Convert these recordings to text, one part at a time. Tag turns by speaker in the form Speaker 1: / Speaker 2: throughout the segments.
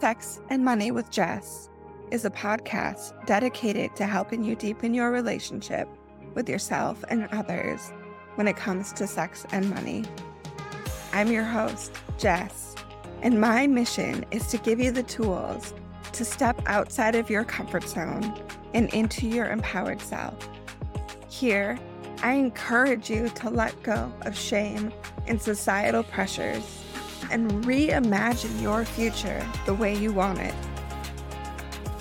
Speaker 1: Sex and Money with Jess is a podcast dedicated to helping you deepen your relationship with yourself and others when it comes to sex and money. I'm your host, Jess, and my mission is to give you the tools to step outside of your comfort zone and into your empowered self. Here, I encourage you to let go of shame and societal pressures and reimagine your future the way you want it.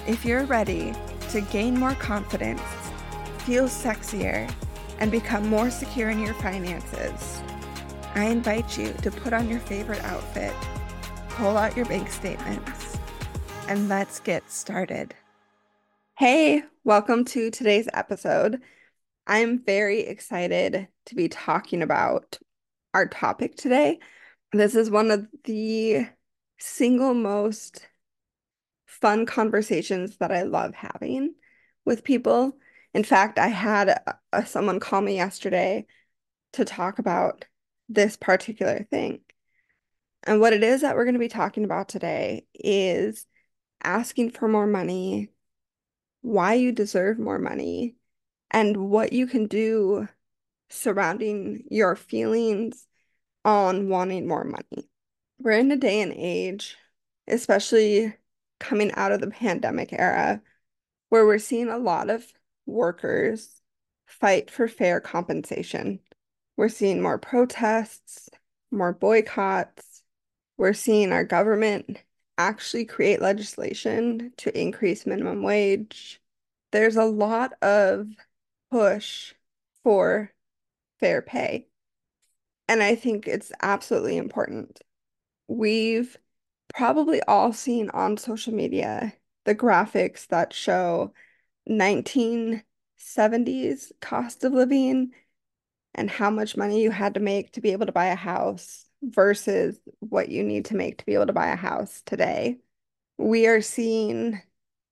Speaker 1: If you're ready to gain more confidence, feel sexier, and become more secure in your finances, I invite you to put on your favorite outfit, pull out your bank statements, and let's get started. Hey, welcome to today's episode. I'm very excited to be talking about our topic today. This is one of the single most fun conversations that I love having with people. In fact, I had a, a, someone call me yesterday to talk about this particular thing. And what it is that we're going to be talking about today is asking for more money, why you deserve more money, and what you can do surrounding your feelings on wanting more money. We're in a day and age, especially coming out of the pandemic era, where we're seeing a lot of workers fight for fair compensation. We're seeing more protests, more boycotts. We're seeing our government actually create legislation to increase minimum wage. There's a lot of push for fair pay. And I think it's absolutely important. We've probably all seen on social media the graphics that show 1970s cost of living and how much money you had to make to be able to buy a house versus what you need to make to be able to buy a house today. We are seeing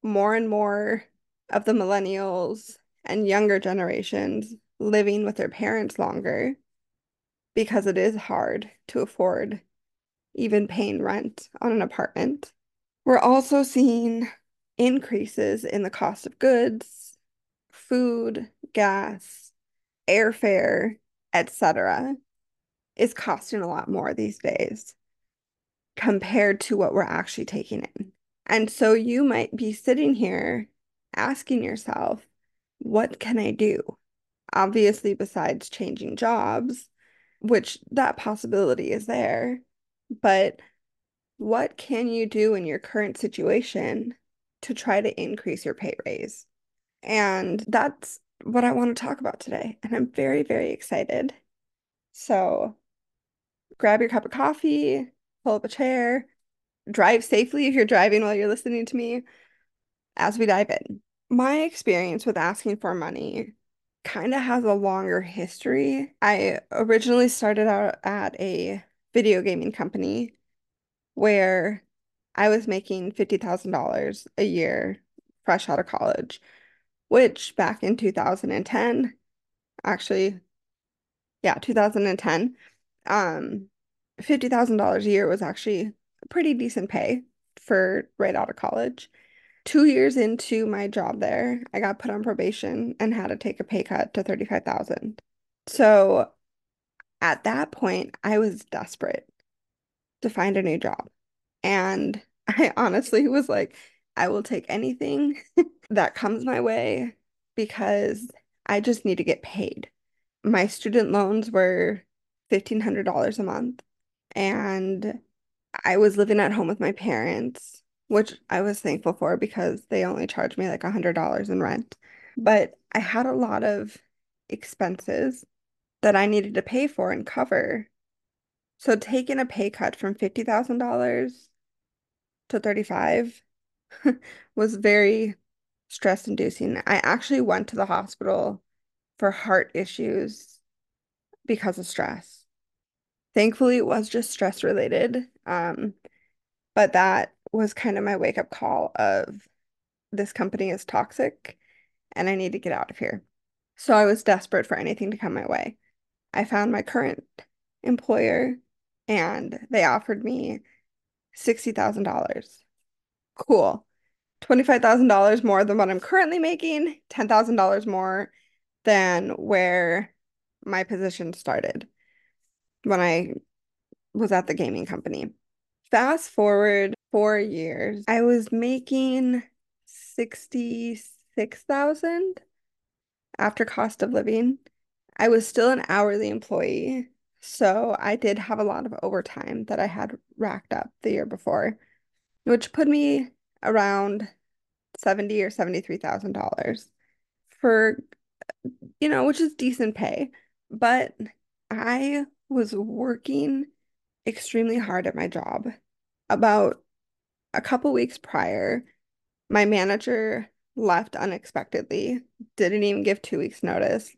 Speaker 1: more and more of the millennials and younger generations living with their parents longer because it is hard to afford even paying rent on an apartment. We're also seeing increases in the cost of goods, food, gas, airfare, etc. is costing a lot more these days compared to what we're actually taking in. And so you might be sitting here asking yourself, what can I do? Obviously, besides changing jobs, which that possibility is there, but what can you do in your current situation to try to increase your pay raise? And that's what I want to talk about today. And I'm very, very excited. So grab your cup of coffee, pull up a chair, drive safely if you're driving while you're listening to me as we dive in my experience with asking for money kind of has a longer history. I originally started out at a video gaming company where I was making $50,000 a year fresh out of college, which back in 2010, actually, yeah, 2010, um, $50,000 a year was actually pretty decent pay for right out of college two years into my job there, I got put on probation and had to take a pay cut to 35,000. So at that point, I was desperate to find a new job. And I honestly was like, I will take anything that comes my way because I just need to get paid. My student loans were $1,500 a month, and I was living at home with my parents which I was thankful for because they only charged me like a $100 in rent. But I had a lot of expenses that I needed to pay for and cover. So taking a pay cut from $50,000 to 35 was very stress inducing. I actually went to the hospital for heart issues because of stress. Thankfully, it was just stress related. Um, but that was kind of my wake up call of this company is toxic and I need to get out of here. So I was desperate for anything to come my way. I found my current employer and they offered me $60,000 cool. $25,000 more than what I'm currently making, $10,000 more than where my position started when I was at the gaming company. Fast forward four years, I was making 66,000 after cost of living. I was still an hourly employee, so I did have a lot of overtime that I had racked up the year before, which put me around 70 or $73,000 for, you know, which is decent pay. But I was working extremely hard at my job. About a couple weeks prior, my manager left unexpectedly, didn't even give two weeks notice.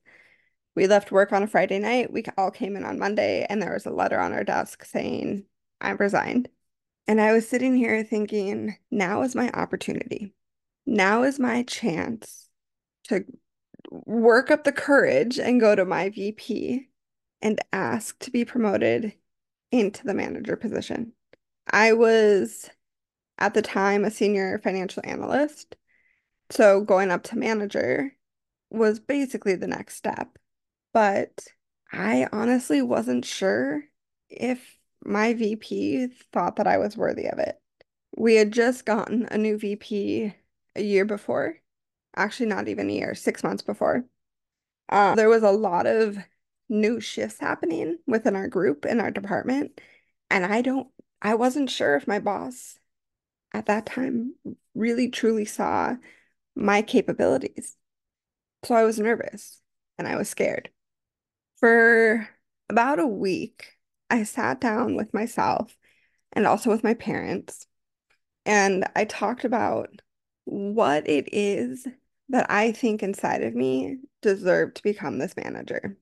Speaker 1: We left work on a Friday night. We all came in on Monday, and there was a letter on our desk saying, I'm resigned. And I was sitting here thinking, now is my opportunity. Now is my chance to work up the courage and go to my VP and ask to be promoted into the manager position. I was at the time a senior financial analyst. So going up to manager was basically the next step. But I honestly wasn't sure if my VP thought that I was worthy of it. We had just gotten a new VP a year before, actually, not even a year, six months before. Uh, there was a lot of new shifts happening within our group in our department. And I don't, I wasn't sure if my boss at that time really truly saw my capabilities. So I was nervous and I was scared. For about a week, I sat down with myself and also with my parents, and I talked about what it is that I think inside of me deserved to become this manager.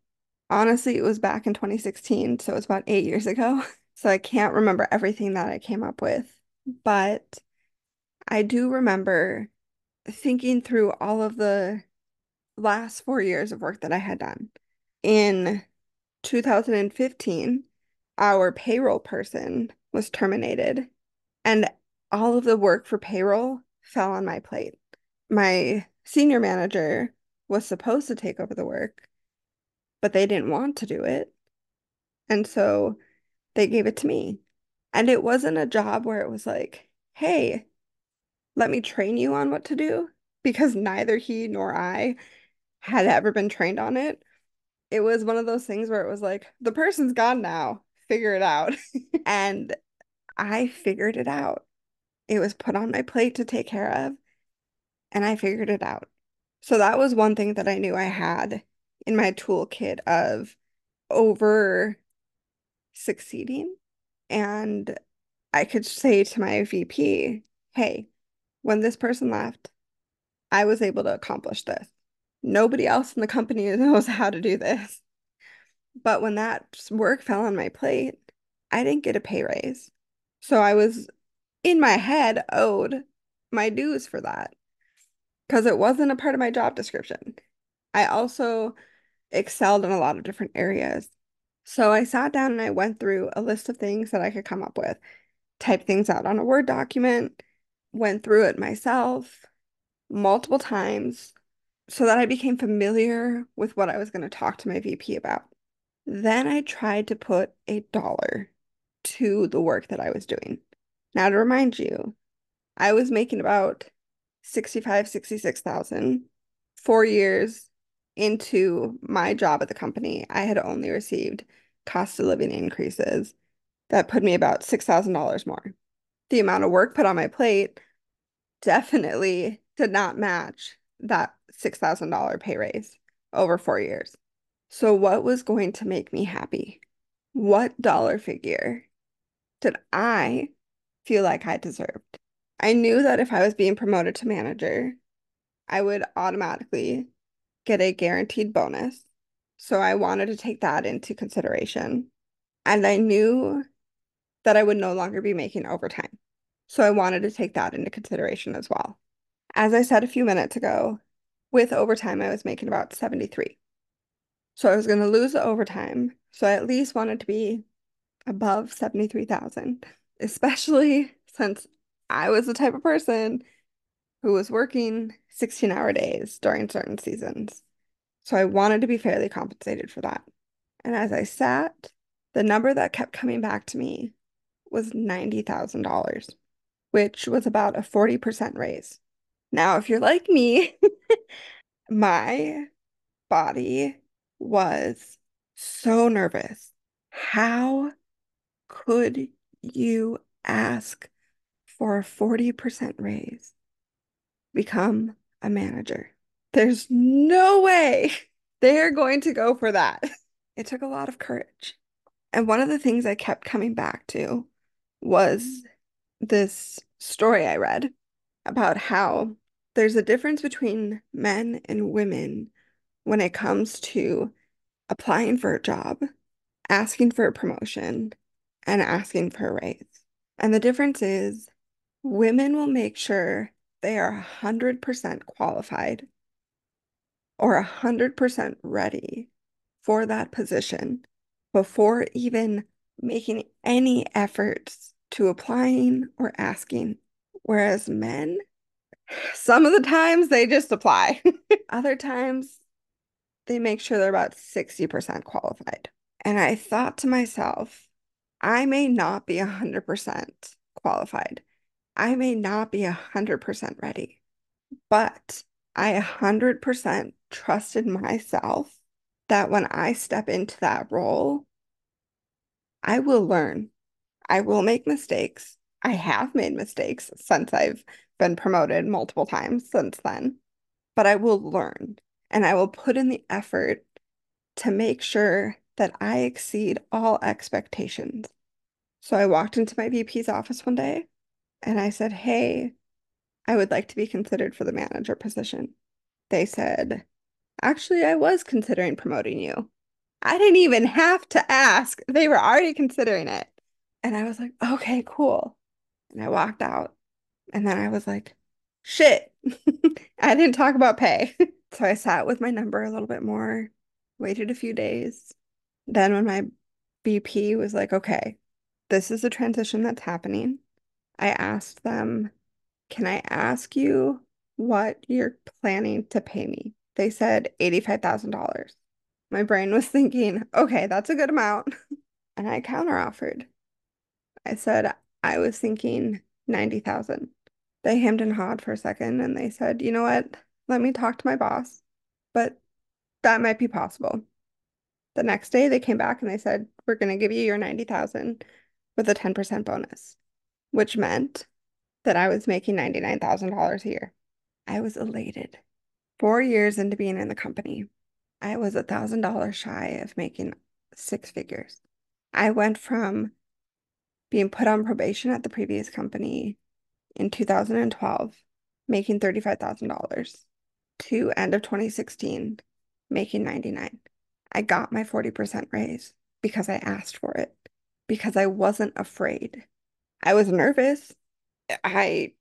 Speaker 1: Honestly, it was back in 2016, so it was about eight years ago. So I can't remember everything that I came up with, but I do remember thinking through all of the last four years of work that I had done. In 2015, our payroll person was terminated, and all of the work for payroll fell on my plate. My senior manager was supposed to take over the work, but they didn't want to do it. And so they gave it to me. And it wasn't a job where it was like, hey, let me train you on what to do, because neither he nor I had ever been trained on it. It was one of those things where it was like, the person's gone now, figure it out. and I figured it out. It was put on my plate to take care of, and I figured it out. So that was one thing that I knew I had in my toolkit of over succeeding. And I could say to my VP, hey, when this person left, I was able to accomplish this. Nobody else in the company knows how to do this. But when that work fell on my plate, I didn't get a pay raise. So I was in my head owed my dues for that because it wasn't a part of my job description. I also excelled in a lot of different areas. So I sat down and I went through a list of things that I could come up with, typed things out on a Word document, went through it myself multiple times so that I became familiar with what I was going to talk to my VP about. Then I tried to put a dollar to the work that I was doing. Now, to remind you, I was making about 65, 66,000 four years into my job at the company, I had only received cost of living increases that put me about $6,000 more. The amount of work put on my plate definitely did not match that $6,000 pay raise over four years. So, what was going to make me happy? What dollar figure did I feel like I deserved? I knew that if I was being promoted to manager, I would automatically get a guaranteed bonus. So I wanted to take that into consideration. And I knew that I would no longer be making overtime. So I wanted to take that into consideration as well. As I said a few minutes ago, with overtime, I was making about 73. So I was going to lose the overtime. So I at least wanted to be above 73,000, especially since I was the type of person who was working 16 hour days during certain seasons. So I wanted to be fairly compensated for that. And as I sat, the number that kept coming back to me was $90,000, which was about a 40% raise. Now, if you're like me, my body was so nervous. How could you ask for a 40% raise? Become a manager. There's no way they're going to go for that. It took a lot of courage. And one of the things I kept coming back to was this story I read about how there's a difference between men and women when it comes to applying for a job, asking for a promotion, and asking for a raise. And the difference is women will make sure they are 100% qualified or 100% ready for that position before even making any efforts to applying or asking. Whereas men, some of the times they just apply. Other times they make sure they're about 60% qualified. And I thought to myself, I may not be 100% qualified. I may not be 100% ready, but I 100% trusted myself that when I step into that role, I will learn. I will make mistakes. I have made mistakes since I've been promoted multiple times since then, but I will learn and I will put in the effort to make sure that I exceed all expectations. So I walked into my VP's office one day and I said, Hey, I would like to be considered for the manager position. They said, Actually, I was considering promoting you. I didn't even have to ask. They were already considering it. And I was like, okay, cool. And I walked out. And then I was like, shit, I didn't talk about pay. so I sat with my number a little bit more, waited a few days. Then when my VP was like, okay, this is a transition that's happening, I asked them, can I ask you what you're planning to pay me? They said $85,000. My brain was thinking, okay, that's a good amount. And I counteroffered. I said I was thinking 90,000. They hemmed and hawed for a second and they said, you know what? Let me talk to my boss, but that might be possible. The next day they came back and they said, we're going to give you your 90,000 with a 10% bonus, which meant that I was making $99,000 a year. I was elated. Four years into being in the company, I was a thousand dollars shy of making six figures. I went from being put on probation at the previous company in 2012, making $35,000 to end of 2016, making 99. I got my 40% raise because I asked for it, because I wasn't afraid. I was nervous. I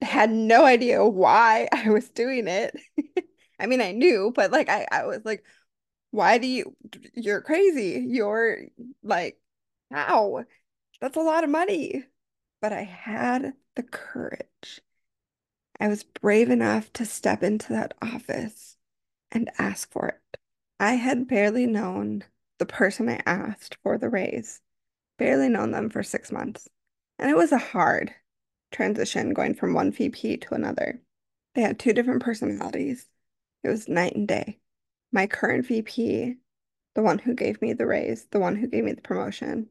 Speaker 1: had no idea why I was doing it. I mean, I knew, but like I, I was like, why do you you're crazy. You're like, how? That's a lot of money. But I had the courage. I was brave enough to step into that office and ask for it. I had barely known the person I asked for the raise, barely known them for six months. And it was a hard transition going from one VP to another. They had two different personalities. It was night and day. My current VP, the one who gave me the raise, the one who gave me the promotion,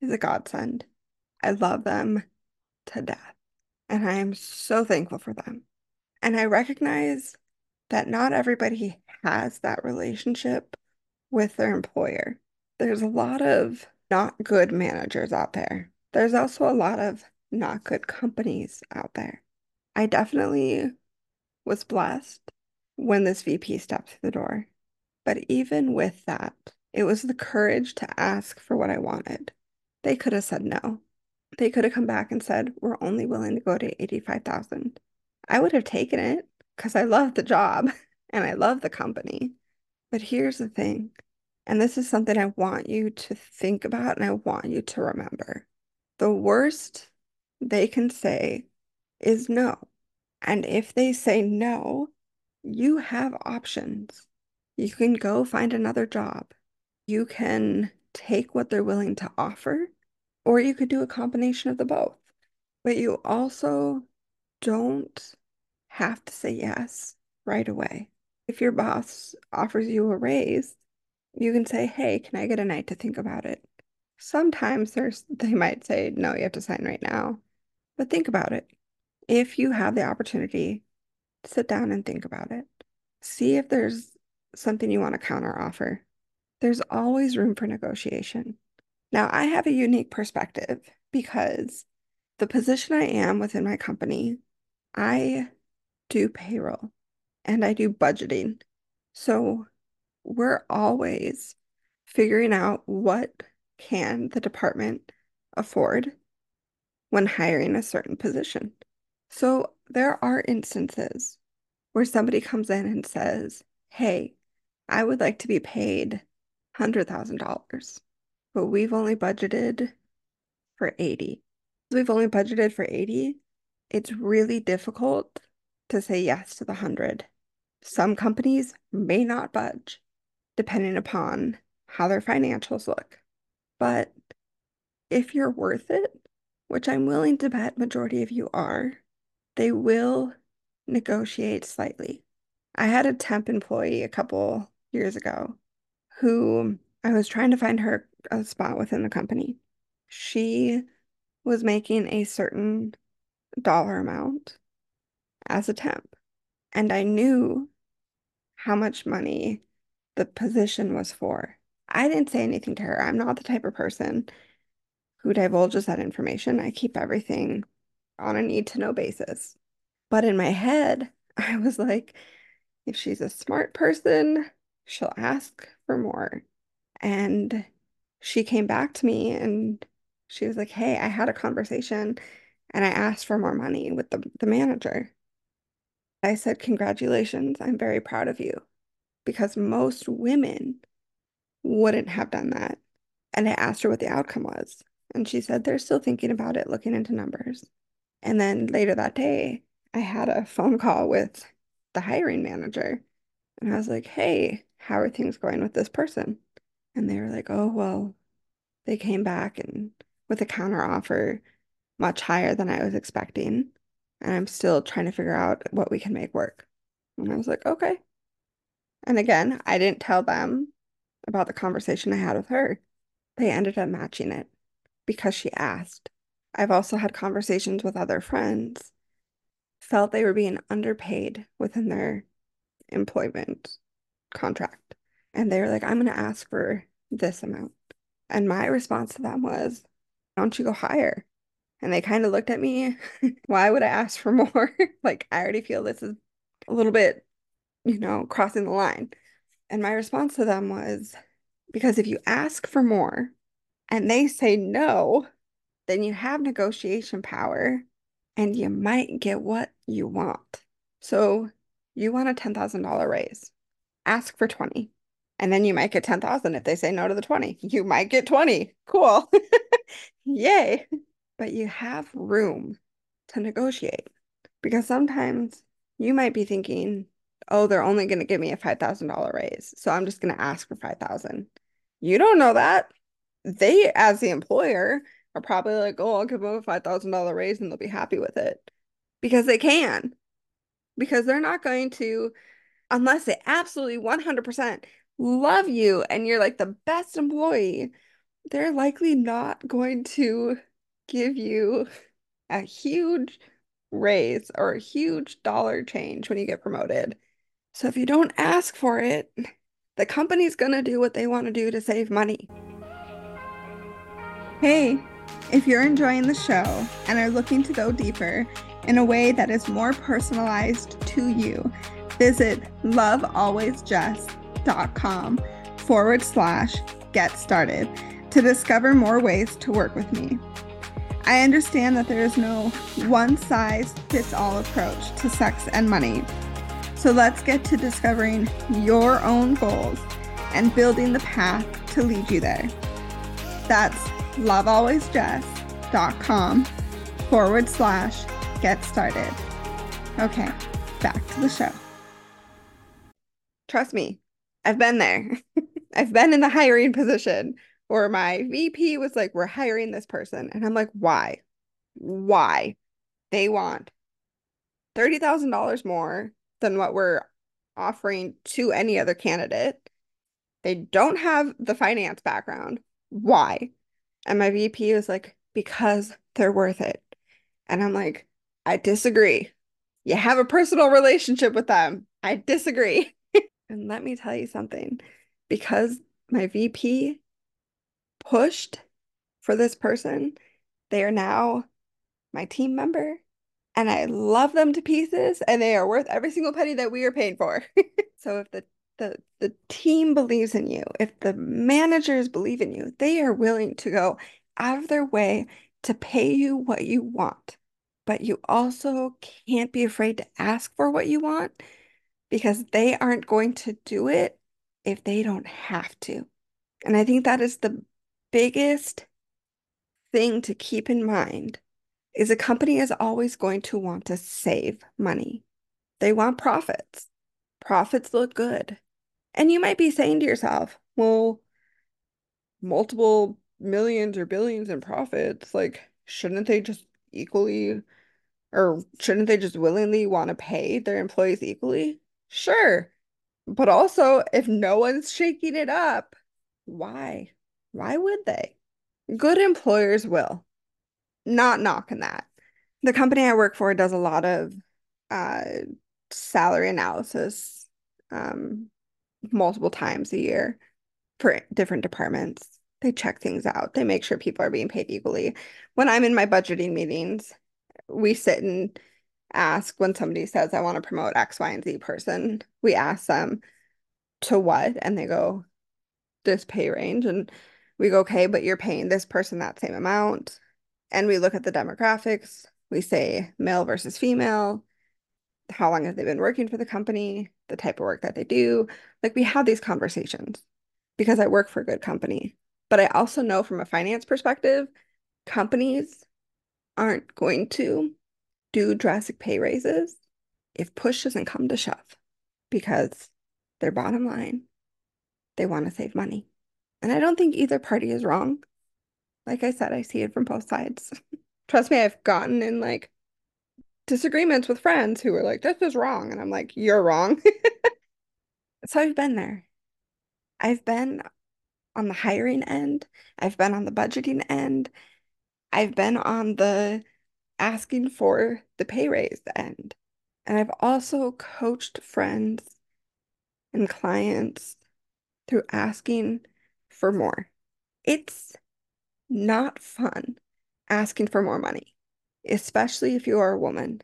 Speaker 1: is a godsend. I love them to death. And I am so thankful for them. And I recognize that not everybody has that relationship with their employer. There's a lot of not good managers out there. There's also a lot of not good companies out there. I definitely was blessed when this VP stepped through the door. But even with that, it was the courage to ask for what I wanted. They could have said no. They could have come back and said, We're only willing to go to 85,000. I would have taken it because I love the job and I love the company. But here's the thing, and this is something I want you to think about and I want you to remember. The worst they can say is no. And if they say no, you have options. You can go find another job. You can take what they're willing to offer, or you could do a combination of the both. But you also don't have to say yes right away. If your boss offers you a raise, you can say, hey, can I get a night to think about it? Sometimes there's they might say, no, you have to sign right now. But think about it. If you have the opportunity, sit down and think about it. See if there's something you want to counter offer. There's always room for negotiation. Now, I have a unique perspective because the position I am within my company, I do payroll and I do budgeting. So we're always figuring out what can the department afford when hiring a certain position. So there are instances where somebody comes in and says, Hey, I would like to be paid $100,000, but we've only budgeted for 80. We've only budgeted for 80. It's really difficult to say yes to the 100. Some companies may not budge depending upon how their financials look. But if you're worth it, which I'm willing to bet majority of you are, they will negotiate slightly. I had a temp employee a couple years ago who I was trying to find her a spot within the company. She was making a certain dollar amount as a temp, and I knew how much money the position was for. I didn't say anything to her. I'm not the type of person who divulges that information. I keep everything on a need to know basis. But in my head, I was like, if she's a smart person, she'll ask for more. And she came back to me and she was like, Hey, I had a conversation and I asked for more money with the, the manager. I said, Congratulations, I'm very proud of you. Because most women wouldn't have done that. And I asked her what the outcome was. And she said they're still thinking about it, looking into numbers. And then later that day, I had a phone call with the hiring manager. And I was like, hey, how are things going with this person? And they were like, oh, well, they came back and with a counter offer much higher than I was expecting. And I'm still trying to figure out what we can make work. And I was like, okay. And again, I didn't tell them about the conversation I had with her. They ended up matching it because she asked. I've also had conversations with other friends, felt they were being underpaid within their employment contract. And they were like, I'm going to ask for this amount. And my response to them was, Why don't you go higher? And they kind of looked at me, Why would I ask for more? like, I already feel this is a little bit, you know, crossing the line. And my response to them was, Because if you ask for more and they say no, then you have negotiation power and you might get what you want. So you want a $10,000 raise, ask for 20 and then you might get 10,000 if they say no to the 20. You might get 20. Cool. Yay. But you have room to negotiate because sometimes you might be thinking, oh, they're only going to give me a $5,000 raise. So I'm just going to ask for 5,000. You don't know that. They, as the employer, are probably like, oh, I'll give them a $5,000 raise and they'll be happy with it because they can. Because they're not going to, unless they absolutely 100% love you and you're like the best employee, they're likely not going to give you a huge raise or a huge dollar change when you get promoted. So if you don't ask for it, the company's going to do what they want to do to save money. Hey, if you're enjoying the show and are looking to go deeper in a way that is more personalized to you, visit lovealwaysjess.com forward slash get started to discover more ways to work with me. I understand that there is no one size fits all approach to sex and money. So let's get to discovering your own goals and building the path to lead you there. That's lovealwaysjess.com forward slash get started. Okay, back to the show. Trust me, I've been there. I've been in the hiring position where my VP was like, We're hiring this person. And I'm like, Why? Why? They want $30,000 more than what we're offering to any other candidate. They don't have the finance background. Why? And my VP was like, Because they're worth it. And I'm like, I disagree. You have a personal relationship with them. I disagree. and let me tell you something because my VP pushed for this person, they are now my team member and I love them to pieces and they are worth every single penny that we are paying for. so if the the the team believes in you, if the managers believe in you, they are willing to go out of their way to pay you what you want. But you also can't be afraid to ask for what you want because they aren't going to do it if they don't have to. And I think that is the biggest thing to keep in mind is a company is always going to want to save money. They want profits. Profits look good. And you might be saying to yourself, well, multiple millions or billions in profits, like, shouldn't they just equally or shouldn't they just willingly want to pay their employees equally? Sure. But also, if no one's shaking it up, why? Why would they? Good employers will. Not knocking that. The company I work for does a lot of uh, salary analysis um, multiple times a year for different departments. They check things out. They make sure people are being paid equally. When I'm in my budgeting meetings, we sit and ask when somebody says, I want to promote X, Y, and Z person, we ask them to what? And they go, this pay range. And we go, okay, but you're paying this person that same amount. And we look at the demographics. We say male versus female. How long have they been working for the company? The type of work that they do. Like we have these conversations because I work for a good company. But I also know from a finance perspective, companies aren't going to do drastic pay raises if push doesn't come to shove because their bottom line, they want to save money. And I don't think either party is wrong. Like I said, I see it from both sides. Trust me, I've gotten in like disagreements with friends who are like, this is wrong. And I'm like, you're wrong. so I've been there. I've been on the hiring end, I've been on the budgeting end, I've been on the asking for the pay raise end. And I've also coached friends and clients through asking for more. It's not fun asking for more money, especially if you are a woman,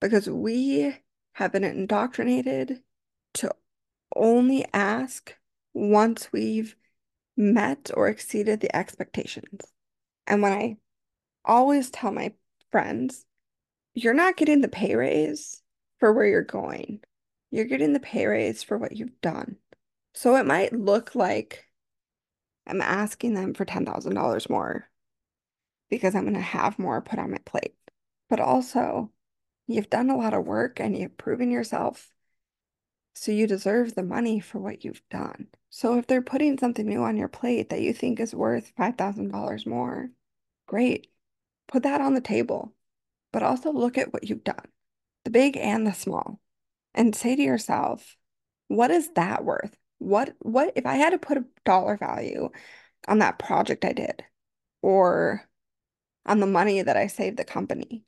Speaker 1: because we have been indoctrinated to only ask once we've met or exceeded the expectations. And when I always tell my friends, you're not getting the pay raise for where you're going. You're getting the pay raise for what you've done. So it might look like I'm asking them for $10,000 more because I'm going to have more put on my plate. But also, you've done a lot of work and you've proven yourself. So you deserve the money for what you've done. So if they're putting something new on your plate that you think is worth $5,000 more, great. Put that on the table. But also look at what you've done, the big and the small, and say to yourself, what is that worth? What what if I had to put a dollar value on that project I did or on the money that I saved the company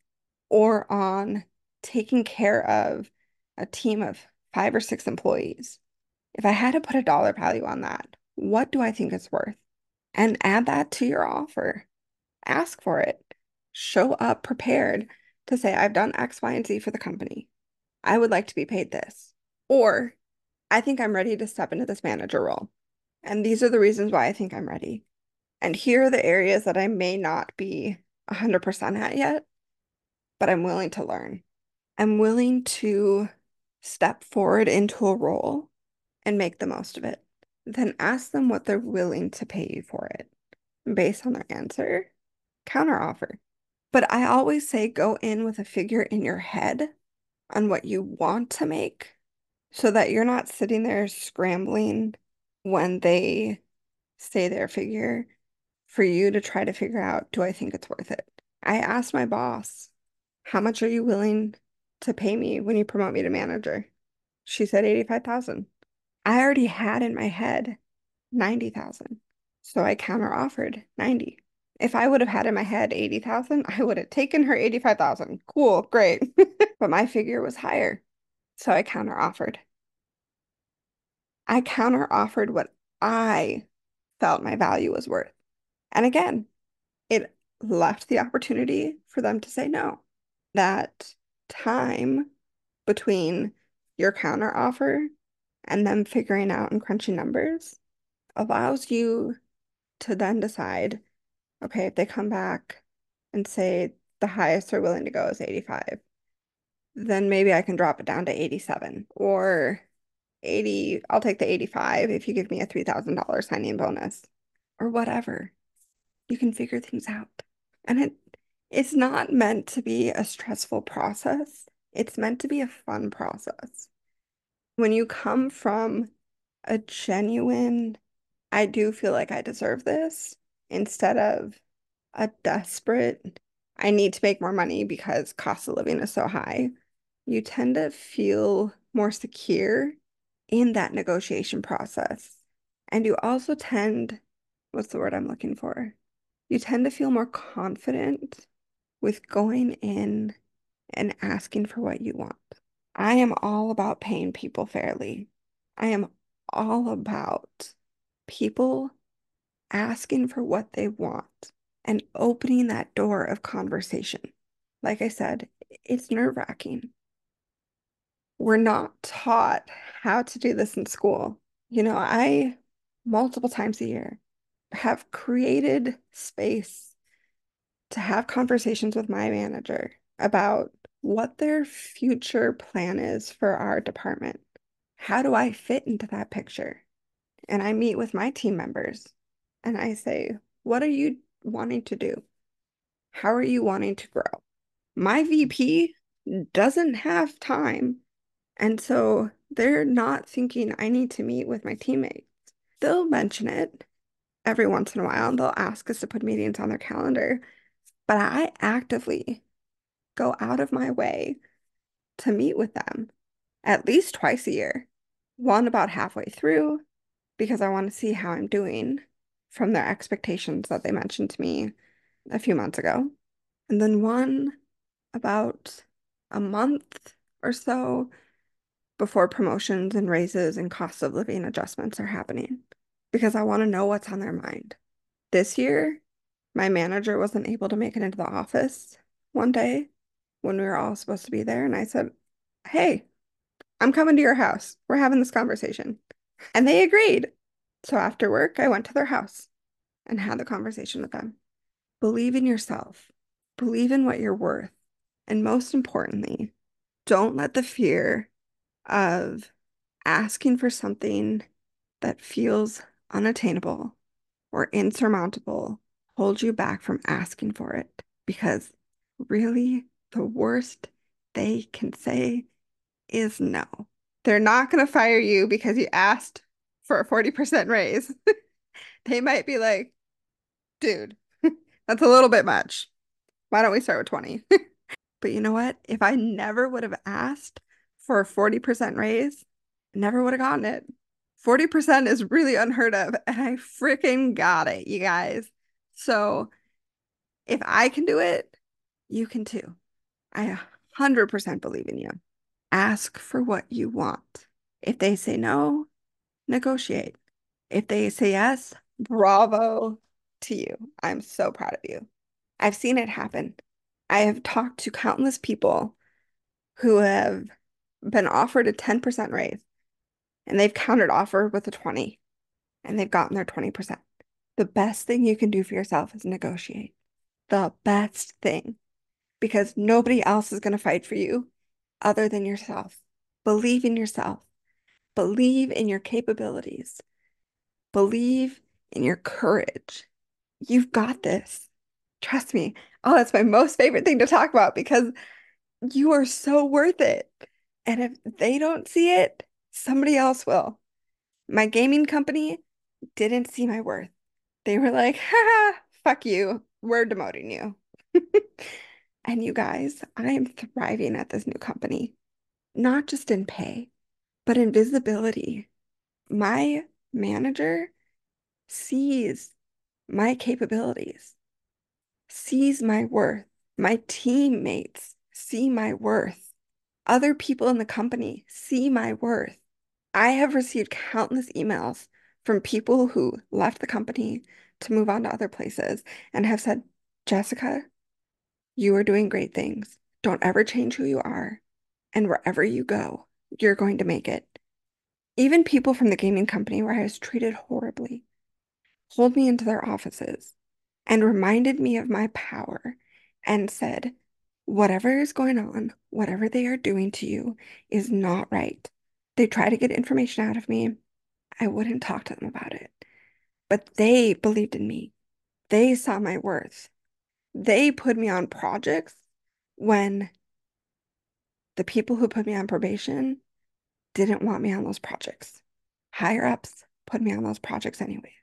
Speaker 1: or on taking care of a team of five or six employees. If I had to put a dollar value on that, what do I think it's worth? And add that to your offer. Ask for it. Show up prepared to say, I've done X, Y, and Z for the company. I would like to be paid this. Or I think I'm ready to step into this manager role. And these are the reasons why I think I'm ready. And here are the areas that I may not be 100% at yet, but I'm willing to learn. I'm willing to step forward into a role and make the most of it. Then ask them what they're willing to pay you for it. Based on their answer, counteroffer. But I always say go in with a figure in your head on what you want to make so that you're not sitting there scrambling when they say their figure for you to try to figure out, do I think it's worth it? I asked my boss, how much are you willing to pay me when you promote me to manager? She said 85,000. I already had in my head 90,000. So I counter offered 90. If I would have had in my head 80,000, I would have taken her 85,000. Cool, great. but my figure was higher. So I counter offered. I counter offered what I felt my value was worth. And again, it left the opportunity for them to say no. That time between your counter offer and them figuring out and crunching numbers allows you to then decide okay, if they come back and say the highest they're willing to go is 85, then maybe I can drop it down to 87 or 80. I'll take the 85 if you give me a $3,000 signing bonus or whatever. You can figure things out. And it it's not meant to be a stressful process. It's meant to be a fun process. When you come from a genuine, I do feel like I deserve this, instead of a desperate, I need to make more money because cost of living is so high, you tend to feel more secure in that negotiation process. And you also tend, what's the word I'm looking for? You tend to feel more confident with going in and asking for what you want. I am all about paying people fairly. I am all about people asking for what they want and opening that door of conversation. Like I said, it's nerve wracking. We're not taught how to do this in school. You know, I multiple times a year have created space to have conversations with my manager about what their future plan is for our department. How do I fit into that picture? And I meet with my team members and I say, What are you wanting to do? How are you wanting to grow? My VP doesn't have time. And so they're not thinking I need to meet with my teammates. They'll mention it every once in a while. They'll ask us to put meetings on their calendar. But I actively go out of my way to meet with them at least twice a year. One about halfway through because I want to see how I'm doing from their expectations that they mentioned to me a few months ago. And then one about a month or so before promotions and raises and cost of living adjustments are happening because I want to know what's on their mind. This year, my manager wasn't able to make it into the office one day when we were all supposed to be there. And I said, Hey, I'm coming to your house. We're having this conversation. And they agreed. So after work, I went to their house and had the conversation with them. Believe in yourself, believe in what you're worth. And most importantly, don't let the fear of asking for something that feels unattainable or insurmountable hold you back from asking for it. Because really, the worst they can say is no. They're not going to fire you because you asked for a 40% raise. they might be like, dude, that's a little bit much. Why don't we start with 20? but you know what? If I never would have asked for a 40% raise, never would have gotten it. 40% is really unheard of, and I freaking got it, you guys. So if I can do it, you can too. I 100% believe in you. Ask for what you want. If they say no, negotiate. If they say yes, bravo to you. I'm so proud of you. I've seen it happen. I have talked to countless people who have been offered a 10% raise and they've countered offer with a 20 and they've gotten their 20%. The best thing you can do for yourself is negotiate. The best thing because nobody else is going to fight for you other than yourself. Believe in yourself. Believe in your capabilities. Believe in your courage. You've got this. Trust me. Oh, that's my most favorite thing to talk about because you are so worth it. And if they don't see it, somebody else will. My gaming company didn't see my worth. They were like, ha, fuck you. We're demoting you. And you guys, I am thriving at this new company, not just in pay, but in visibility. My manager sees my capabilities, sees my worth. My teammates see my worth. Other people in the company see my worth. I have received countless emails from people who left the company to move on to other places and have said, Jessica, you are doing great things. Don't ever change who you are. And wherever you go, you're going to make it. Even people from the gaming company where I was treated horribly pulled me into their offices and reminded me of my power and said, whatever is going on, whatever they are doing to you is not right. They try to get information out of me. I wouldn't talk to them about it. But they believed in me. They saw my worth. They put me on projects when the people who put me on probation didn't want me on those projects. Higher ups put me on those projects anyway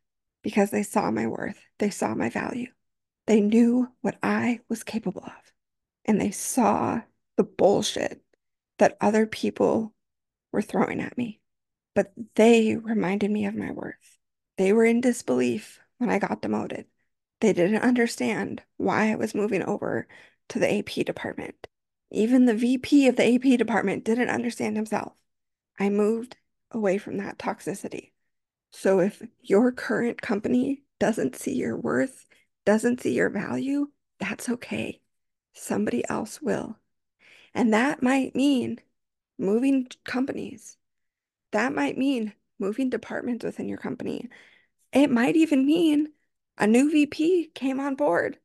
Speaker 1: because they saw my worth, they saw my value, they knew what I was capable of, and they saw the bullshit that other people were throwing at me. But they reminded me of my worth. They were in disbelief when I got demoted. They didn't understand why I was moving over to the AP department. Even the VP of the AP department didn't understand himself. I moved away from that toxicity. So if your current company doesn't see your worth, doesn't see your value, that's okay. Somebody else will. And that might mean moving companies. That might mean moving departments within your company. It might even mean a new VP came on board.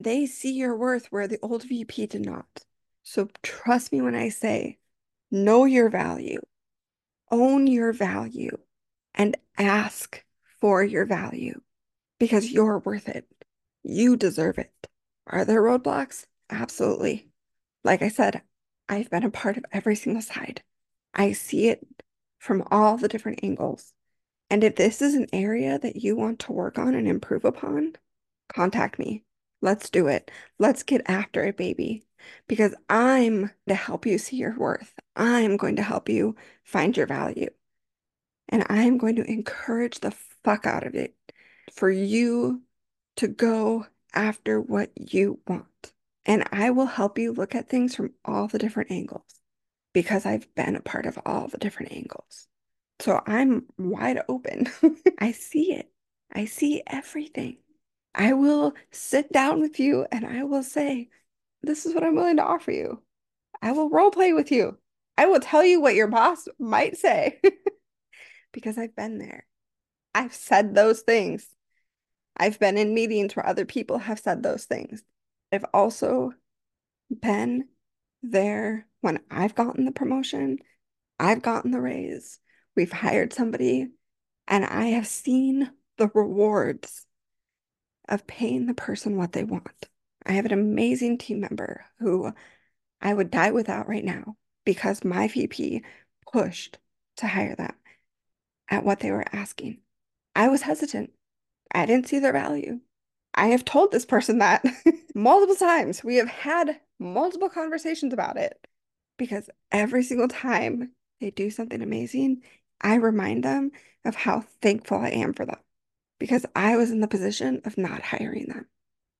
Speaker 1: They see your worth where the old VP did not. So trust me when I say, know your value, own your value, and ask for your value because you're worth it. You deserve it. Are there roadblocks? Absolutely. Like I said, I've been a part of every single side. I see it from all the different angles. And if this is an area that you want to work on and improve upon, contact me. Let's do it. Let's get after it, baby. Because I'm to help you see your worth. I'm going to help you find your value. And I'm going to encourage the fuck out of it for you to go after what you want. And I will help you look at things from all the different angles because I've been a part of all the different angles. So I'm wide open. I see it. I see everything. I will sit down with you and I will say, This is what I'm willing to offer you. I will role play with you. I will tell you what your boss might say because I've been there. I've said those things. I've been in meetings where other people have said those things. I've also been there when I've gotten the promotion, I've gotten the raise, we've hired somebody, and I have seen the rewards of paying the person what they want. I have an amazing team member who I would die without right now because my VP pushed to hire them at what they were asking. I was hesitant. I didn't see their value. I have told this person that multiple times. We have had multiple conversations about it because every single time they do something amazing, I remind them of how thankful I am for them because I was in the position of not hiring them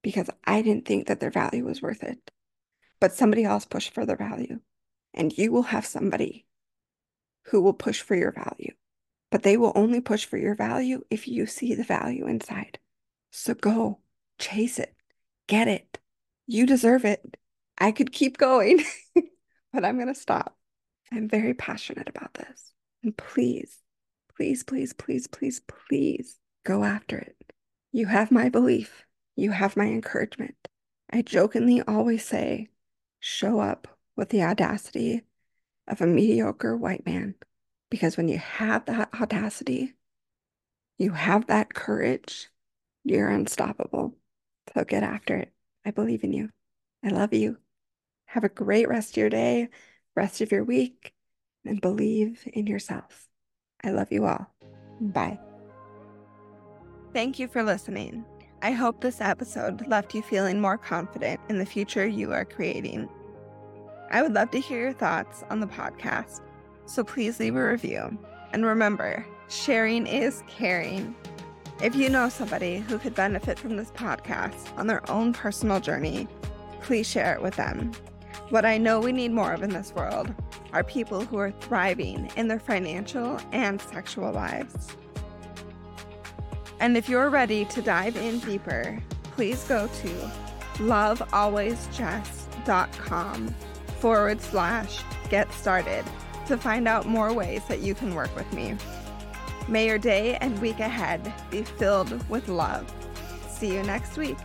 Speaker 1: because I didn't think that their value was worth it. But somebody else pushed for their value, and you will have somebody who will push for your value. But they will only push for your value if you see the value inside. So go chase it, get it. You deserve it. I could keep going, but I'm going to stop. I'm very passionate about this. And please, please, please, please, please, please go after it. You have my belief. You have my encouragement. I jokingly always say, show up with the audacity of a mediocre white man. Because when you have that audacity, you have that courage, you're unstoppable. So get after it. I believe in you. I love you. Have a great rest of your day, rest of your week, and believe in yourself. I love you all. Bye. Thank you for listening. I hope this episode left you feeling more confident in the future you are creating. I would love to hear your thoughts on the podcast, so please leave a review. And remember, sharing is caring. If you know somebody who could benefit from this podcast on their own personal journey, please share it with them. What I know we need more of in this world are people who are thriving in their financial and sexual lives. And if you're ready to dive in deeper, please go to lovealwaysjess.com forward slash get started to find out more ways that you can work with me. May your day and week ahead be filled with love. See you next week.